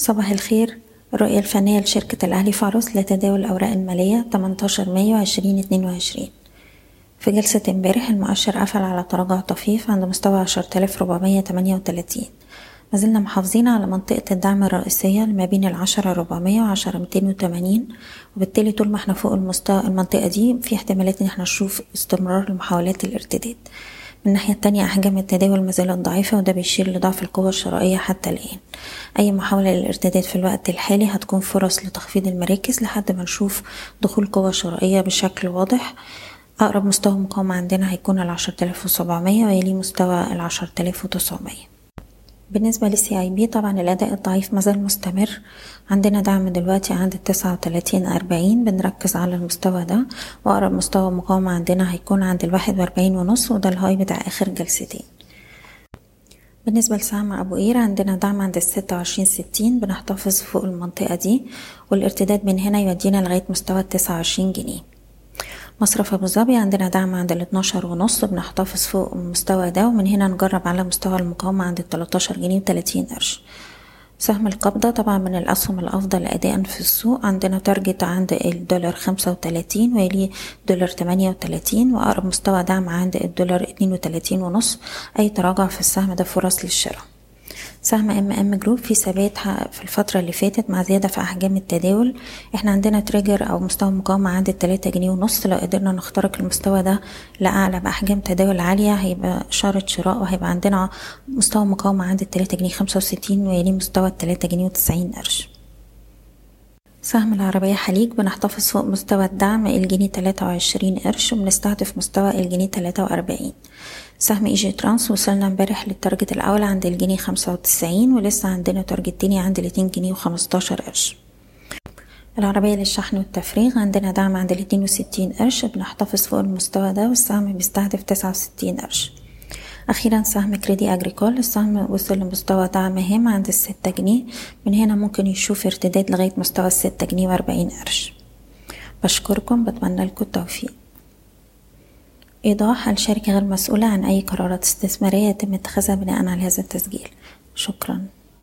صباح الخير. الرؤية الفنية لشركة الأهلي فاروس لتداول الأوراق المالية 18 مايو 2022 في جلسة امبارح المؤشر قفل على تراجع طفيف عند مستوى 10438 ما زلنا محافظين على منطقة الدعم الرئيسية ما بين العشرة ربعمية وعشرة ميتين وتمانين وبالتالي طول ما إحنا فوق المستوى المنطقة دي في احتمالات إن إحنا نشوف استمرار لمحاولات الارتداد. من الناحية التانية أحجام التداول ما زالت ضعيفة وده بيشير لضعف القوة الشرائية حتى الآن. أي محاولة للارتداد في الوقت الحالي هتكون فرص لتخفيض المراكز لحد ما نشوف دخول قوة شرائية بشكل واضح. أقرب مستوى مقاومة عندنا هيكون العشرة آلاف وسبعمية ويلي مستوى العشرة آلاف وتسعمية. بالنسبة لل CIB طبعا الأداء الضعيف مازال مستمر. عندنا دعم دلوقتي عند التسعة وتلاتين أربعين بنركز على المستوى ده وأقرب مستوى مقاومة عندنا هيكون عند الواحد وأربعين ونص وده ال high بتاع آخر جلستين. بالنسبة لسهم أبو قير عندنا دعم عند الستة وعشرين ستين بنحتفظ فوق المنطقة دي والارتداد من هنا يودينا لغاية مستوى التسعة وعشرين جنيه. مصرف أبو ظبي عندنا دعم عند الاتناشر ونص بنحتفظ فوق المستوى ده ومن هنا نجرب على مستوى المقاومة عند التلاتاشر جنيه وتلاتين قرش. سهم القبضة طبعا من الأسهم الأفضل أداء في السوق. عندنا تارجت عند الدولار خمسة وتلاتين دولار تمانية وتلاتين وأقرب مستوى دعم عند الدولار اتنين وتلاتين ونص. أي تراجع في السهم ده فرص للشراء. سهم MM Group في ثبات في الفترة اللي فاتت مع زيادة في أحجام التداول. إحنا عندنا trigger أو مستوى مقاومة عند التلاتة جنيه ونص. لو قدرنا نخترق المستوى ده لأعلى بأحجام تداول عالية هيبقى إشارة شراء وهيبقى عندنا مستوى مقاومة عند التلاتة جنيه خمسة وستين ويليه مستوى التلاتة جنيه وتسعين قرش. سهم العربية حليج بنحتفظ فوق مستوى الدعم الجنيه تلاتة وعشرين قرش وبنستهدف مستوى الجنيه تلاتة وأربعين. سهم Egytrans وصلنا امبارح لل target الأول عند الجنيه خمسة وتسعين ولسه عندنا target تاني عند الاتنين جنيه وخمستاشر قرش. العربية للشحن والتفريغ عندنا دعم عند الاتنين وستين قرش بنحتفظ فوق المستوى ده والسهم بيستهدف تسعة وستين قرش. أخيرا سهم Crédit Agricole السهم وصل لمستوى دعم هام عند الستة جنيه. من هنا ممكن يشوف ارتداد لغاية مستوى الستة جنيه وأربعين قرش. بشكركم بتمنى لكم التوفيق. إيضاح الشركة غير مسؤولة عن أي قرارات استثمارية يتم اتخاذها بناء على هذا التسجيل. شكرا.